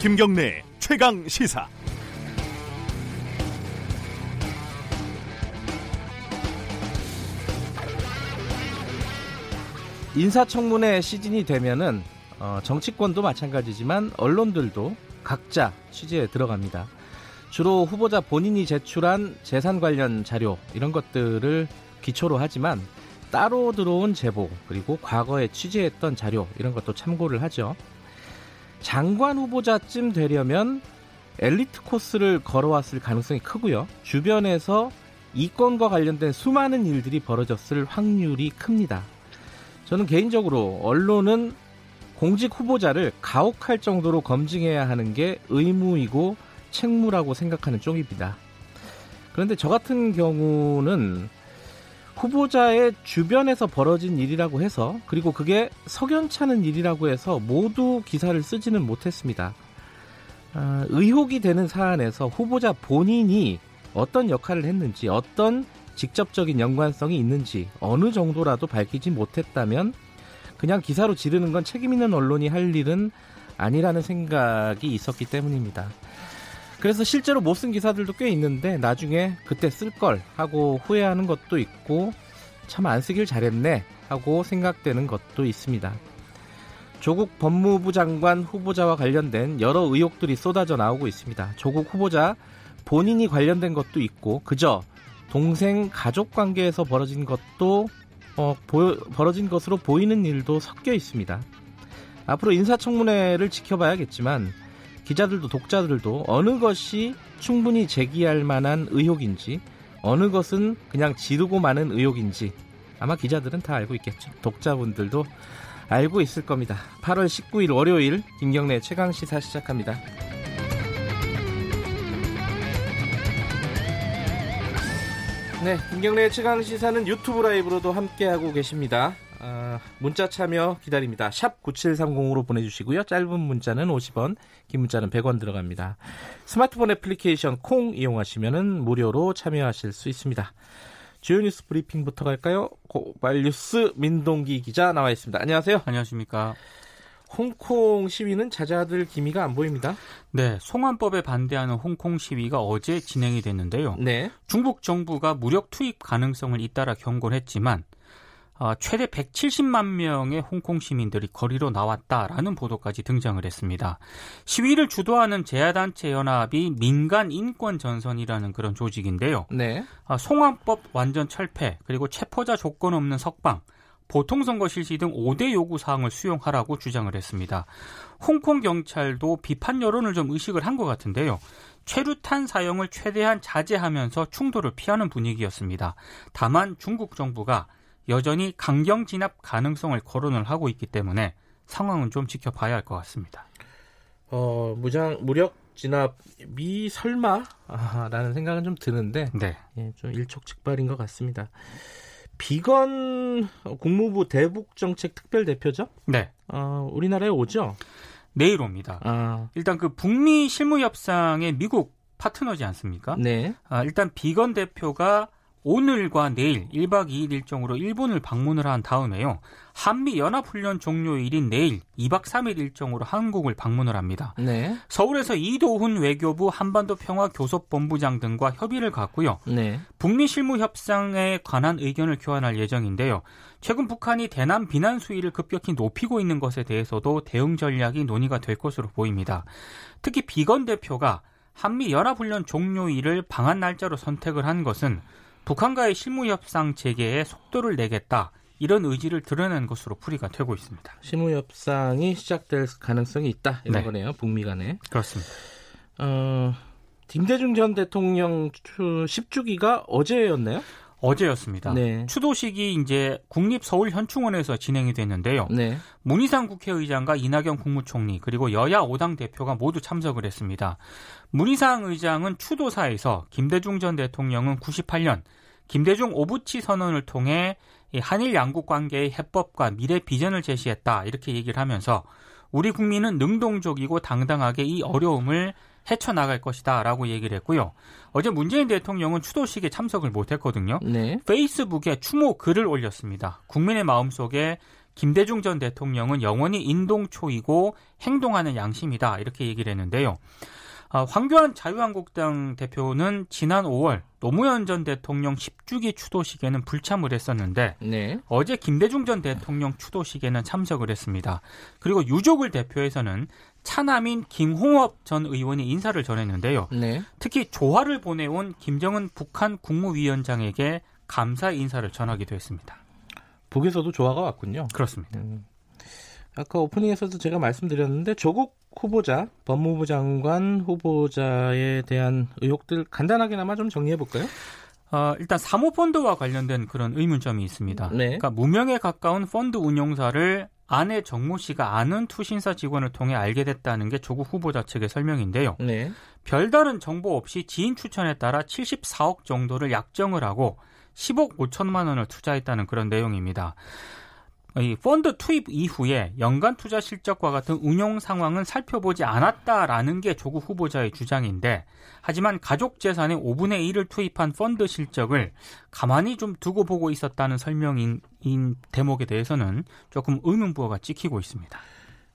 김경래 최강 시사. 인사청문회 시즌이 되면은 어, 정치권도 마찬가지지만 언론들도 각자 취재에 들어갑니다. 주로 후보자 본인이 제출한 재산 관련 자료 이런 것들을 기초로 하지만 따로 들어온 제보 그리고 과거에 취재했던 자료 이런 것도 참고를 하죠. 장관 후보자쯤 되려면 엘리트 코스를 걸어왔을 가능성이 크고요. 주변에서 이권과 관련된 수많은 일들이 벌어졌을 확률이 큽니다. 저는 개인적으로 언론은 공직 후보자를 가혹할 정도로 검증해야 하는 게 의무이고 책무라고 생각하는 쪽입니다. 그런데 저 같은 경우는 후보자의 주변에서 벌어진 일이라고 해서 그리고 그게 석연찮은 일이라고 해서 모두 기사를 쓰지는 못했습니다. 아, 의혹이 되는 사안에서 후보자 본인이 어떤 역할을 했는지 어떤 직접적인 연관성이 있는지 어느 정도라도 밝히지 못했다면 그냥 기사로 지르는 건 책임 있는 언론이 할 일은 아니라는 생각이 있었기 때문입니다. 그래서 실제로 못 쓴 기사들도 꽤 있는데 나중에 그때 쓸 걸 하고 후회하는 것도 있고 참 안 쓰길 잘했네 하고 생각되는 것도 있습니다. 조국 법무부 장관 후보자와 관련된 여러 의혹들이 쏟아져 나오고 있습니다. 조국 후보자 본인이 관련된 것도 있고 그저 동생 가족 관계에서 벌어진 것도 어, 보, 벌어진 것으로 보이는 일도 섞여 있습니다. 앞으로 인사청문회를 지켜봐야겠지만 기자들도 독자들도 어느 것이 충분히 제기할 만한 의혹인지 어느 것은 그냥 지르고 마는 의혹인지 아마 기자들은 다 알고 있겠죠. 독자분들도 알고 있을 겁니다. 8월 19일 월요일 김경래 최강 시사 시작합니다. 네, 김경래 최강 시사는 유튜브 라이브로도 함께하고 계십니다. 아, 문자 참여 기다립니다. 샵 9730으로 보내주시고요. 짧은 문자는 50원, 긴 문자는 100원 들어갑니다. 스마트폰 애플리케이션 콩 이용하시면 무료로 참여하실 수 있습니다. 주요 뉴스 브리핑부터 갈까요? 고발 뉴스 민동기 기자 나와 있습니다. 안녕하세요. 안녕하십니까. 홍콩 시위는 자자들 기미가 안 보입니다. 네, 송환법에 반대하는 홍콩 시위가 어제 진행이 됐는데요. 네. 중국 정부가 무력 투입 가능성을 잇따라 경고를 했지만 어, 최대 170만 명의 홍콩 시민들이 거리로 나왔다라는 보도까지 등장을 했습니다. 시위를 주도하는 제야단체 연합이 민간 인권 전선이라는 그런 조직인데요. 네. 어, 송환법 완전 철폐 그리고 체포자 조건 없는 석방 보통선거 실시 등 5대 요구 사항을 수용하라고 주장을 했습니다. 홍콩 경찰도 비판 여론을 좀 의식을 한 것 같은데요. 최루탄 사용을 최대한 자제하면서 충돌을 피하는 분위기였습니다. 다만 중국 정부가 여전히 강경 진압 가능성을 거론을 하고 있기 때문에 상황은 좀 지켜봐야 할 것 같습니다. 어, 무장 무력 진압이 설마라는 생각은 좀 드는데 네. 예, 좀 일촉즉발인 것 같습니다. 비건 국무부 대북 정책 특별 대표죠? 네. 어, 우리나라에 오죠? 내일 옵니다. 아. 일단 그 북미 실무 협상의 미국 파트너지 않습니까? 네. 아, 일단 비건 대표가 오늘과 내일 1박 2일 일정으로 일본을 방문을 한 다음에요. 한미 연합훈련 종료일인 내일 2박 3일 일정으로 한국을 방문을 합니다. 네. 서울에서 이도훈 외교부 한반도 평화 교섭본부장 등과 협의를 갖고요. 네. 북미 실무 협상에 관한 의견을 교환할 예정인데요. 최근 북한이 대남 비난 수위를 급격히 높이고 있는 것에 대해서도 대응 전략이 논의가 될 것으로 보입니다. 특히 비건 대표가 한미 연합훈련 종료일을 방한 날짜로 선택을 한 것은 북한과의 실무 협상 재개에 속도를 내겠다. 이런 의지를 드러낸 것으로 풀이가 되고 있습니다. 실무 협상이 시작될 가능성이 있다. 이런 네. 거네요. 북미 간에. 그렇습니다. 어, 김대중 전 대통령 10주기가 어제였나요? 어제였습니다. 네. 추도식이 이제 국립서울현충원에서 진행이 됐는데요. 네. 문희상 국회의장과 이낙연 국무총리 그리고 여야 5당 대표가 모두 참석을 했습니다. 문희상 의장은 추도사에서 김대중 전 대통령은 98년 김대중 오부치 선언을 통해 한일 양국 관계의 해법과 미래 비전을 제시했다 이렇게 얘기를 하면서 우리 국민은 능동적이고 당당하게 이 어려움을 헤쳐나갈 것이다 라고 얘기를 했고요. 어제 문재인 대통령은 추도식에 참석을 못했거든요. 네. 페이스북에 추모 글을 올렸습니다. 국민의 마음속에 김대중 전 대통령은 영원히 인동초이고 행동하는 양심이다 이렇게 얘기를 했는데요. 아, 황교안 자유한국당 대표는 지난 5월 노무현 전 대통령 10주기 추도식에는 불참을 했었는데 네. 어제 김대중 전 대통령 추도식에는 참석을 했습니다. 그리고 유족을 대표해서는 차남인 김홍업 전 의원이 인사를 전했는데요. 네. 특히 조화를 보내온 김정은 북한 국무위원장에게 감사 인사를 전하기도 했습니다. 북에서도 조화가 왔군요. 그렇습니다. 음. 아까 오프닝에서도 제가 말씀드렸는데 조국 후보자, 법무부 장관 후보자에 대한 의혹들 간단하게나마 좀 정리해 볼까요? 어, 일단 사모펀드와 관련된 그런 의문점이 있습니다. 네. 그러니까 무명에 가까운 펀드 운용사를 아내 정모 씨가 아는 투신사 직원을 통해 알게 됐다는 게 조국 후보자 측의 설명인데요. 네. 별다른 정보 없이 지인 추천에 따라 74억 정도를 약정을 하고 10억 5천만 원을 투자했다는 그런 내용입니다. 이 펀드 투입 이후에 연간 투자 실적과 같은 운용 상황은 살펴보지 않았다라는 게 조국 후보자의 주장인데 하지만 가족 재산의 5분의 1을 투입한 펀드 실적을 가만히 좀 두고 보고 있었다는 설명인 대목에 대해서는 조금 의문부호가 찍히고 있습니다.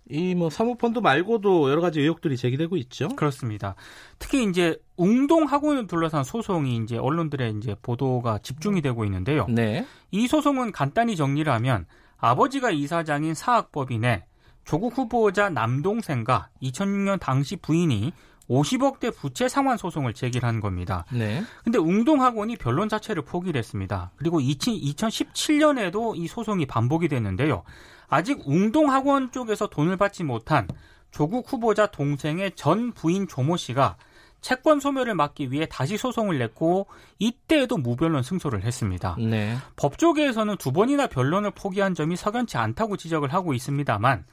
이뭐 사모펀드 말고도 여러 가지 의혹들이 제기되고 있죠. 그렇습니다. 특히 이제 웅동 학원을 둘러싼 소송이 이제 언론들의 이제 보도가 집중이 되고 있는데요. 네. 이 소송은 간단히 정리를 하면 아버지가 이사장인 사학법인의 조국 후보자 남동생과 2006년 당시 부인이 50억대 부채 상환 소송을 제기한 겁니다. 네. 근데 웅동학원이 변론 자체를 포기를 했습니다. 그리고 2017년에도 이 소송이 반복이 됐는데요. 아직 웅동학원 쪽에서 돈을 받지 못한 조국 후보자 동생의 전 부인 조모 씨가 채권 소멸을 막기 위해 다시 소송을 냈고 이때에도 무변론 승소를 했습니다. 네. 법조계에서는 두 번이나 변론을 포기한 점이 석연치 않다고 지적을 하고 있습니다만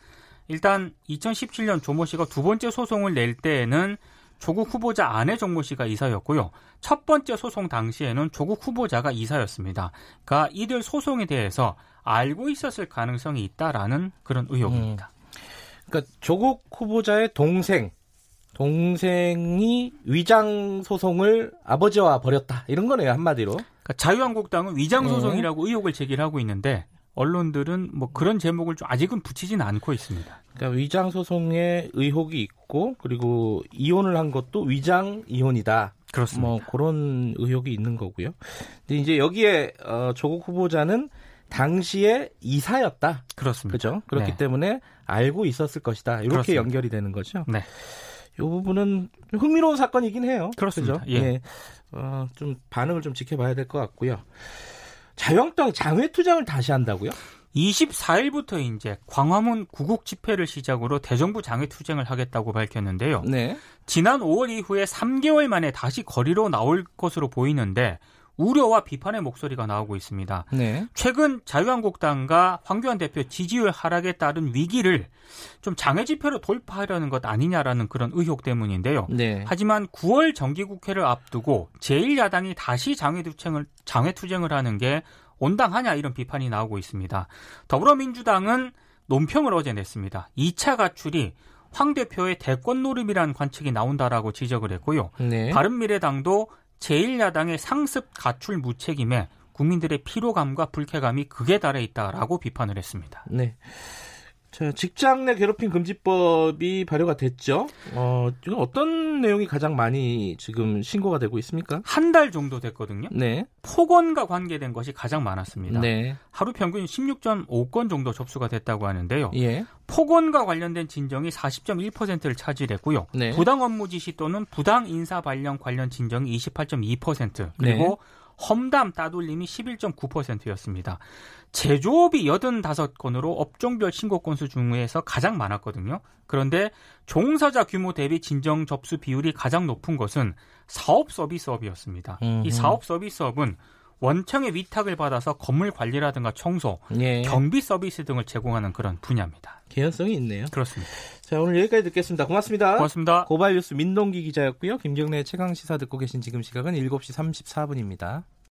일단 2017년 조모 씨가 두 번째 소송을 낼 때에는 조국 후보자 아내 정모 씨가 이사였고요. 첫 번째 소송 당시에는 조국 후보자가 이사였습니다. 그러니까 이들 소송에 대해서 알고 있었을 가능성이 있다라는 그런 의혹입니다. 음. 그러니까 조국 후보자의 동생 동생이 위장 소송을 아버지와 벌였다 이런 거네요 한마디로. 그러니까 자유한국당은 위장 소송이라고 네. 의혹을 제기하고 있는데 언론들은 뭐 그런 제목을 좀 아직은 붙이지는 않고 있습니다. 그러니까 위장 소송에 의혹이 있고 그리고 이혼을 한 것도 위장 이혼이다. 그렇습니다. 뭐 그런 의혹이 있는 거고요. 근데 이제 여기에 어, 조국 후보자는 당시에 이사였다. 그렇습니다. 그죠? 그렇기 네. 때문에 알고 있었을 것이다. 이렇게 그렇습니다. 연결이 되는 거죠. 네. 이 부분은 흥미로운 사건이긴 해요. 그렇습니다. 그죠? 예. 예. 어, 좀 반응을 좀 지켜봐야 될 것 같고요. 자유한국당 장외 투쟁을 다시 한다고요? 24일부터 이제 광화문 구국 집회를 시작으로 대정부 장외 투쟁을 하겠다고 밝혔는데요. 네. 지난 5월 이후에 3개월 만에 다시 거리로 나올 것으로 보이는데 우려와 비판의 목소리가 나오고 있습니다. 네. 최근 자유한국당과 황교안 대표 지지율 하락에 따른 위기를 좀 장애 집회로 돌파하려는 것 아니냐라는 그런 의혹 때문인데요. 네. 하지만 9월 정기국회를 앞두고 제1야당이 다시 장애 투쟁을 장애 투쟁을 하는 게 온당하냐 이런 비판이 나오고 있습니다. 더불어민주당은 논평을 어제 냈습니다. 2차 가출이 황 대표의 대권 노름이라는 관측이 나온다라고 지적을 했고요. 네. 바른미래당도 제1야당의 상습 가출 무책임에 국민들의 피로감과 불쾌감이 극에 달해 있다라고 비판을 했습니다. 네. 자, 직장 내 괴롭힘 금지법이 발효가 됐죠. 어, 지금 어떤 내용이 가장 많이 지금 신고가 되고 있습니까? 한 달 정도 됐거든요. 네. 폭언과 관계된 것이 가장 많았습니다. 네. 하루 평균 16.5건 정도 접수가 됐다고 하는데요. 예. 폭언과 관련된 진정이 40.1%를 차지했고요. 네. 부당 업무 지시 또는 부당 인사 발령 관련 진정이 28.2% 그리고 네. 험담 따돌림이 11.9%였습니다. 제조업이 85건으로 업종별 신고 건수 중에서 가장 많았거든요. 그런데 종사자 규모 대비 진정 접수 비율이 가장 높은 것은 사업 서비스업이었습니다. 음흠. 이 사업 서비스업은 원청의 위탁을 받아서 건물 관리라든가 청소, 예. 경비 서비스 등을 제공하는 그런 분야입니다. 개연성이 있네요. 그렇습니다. 자, 오늘 여기까지 듣겠습니다. 고맙습니다. 고맙습니다. 고발뉴스 민동기 기자였고요. 김경래 최강 시사 듣고 계신 지금 시각은 7시 34분입니다.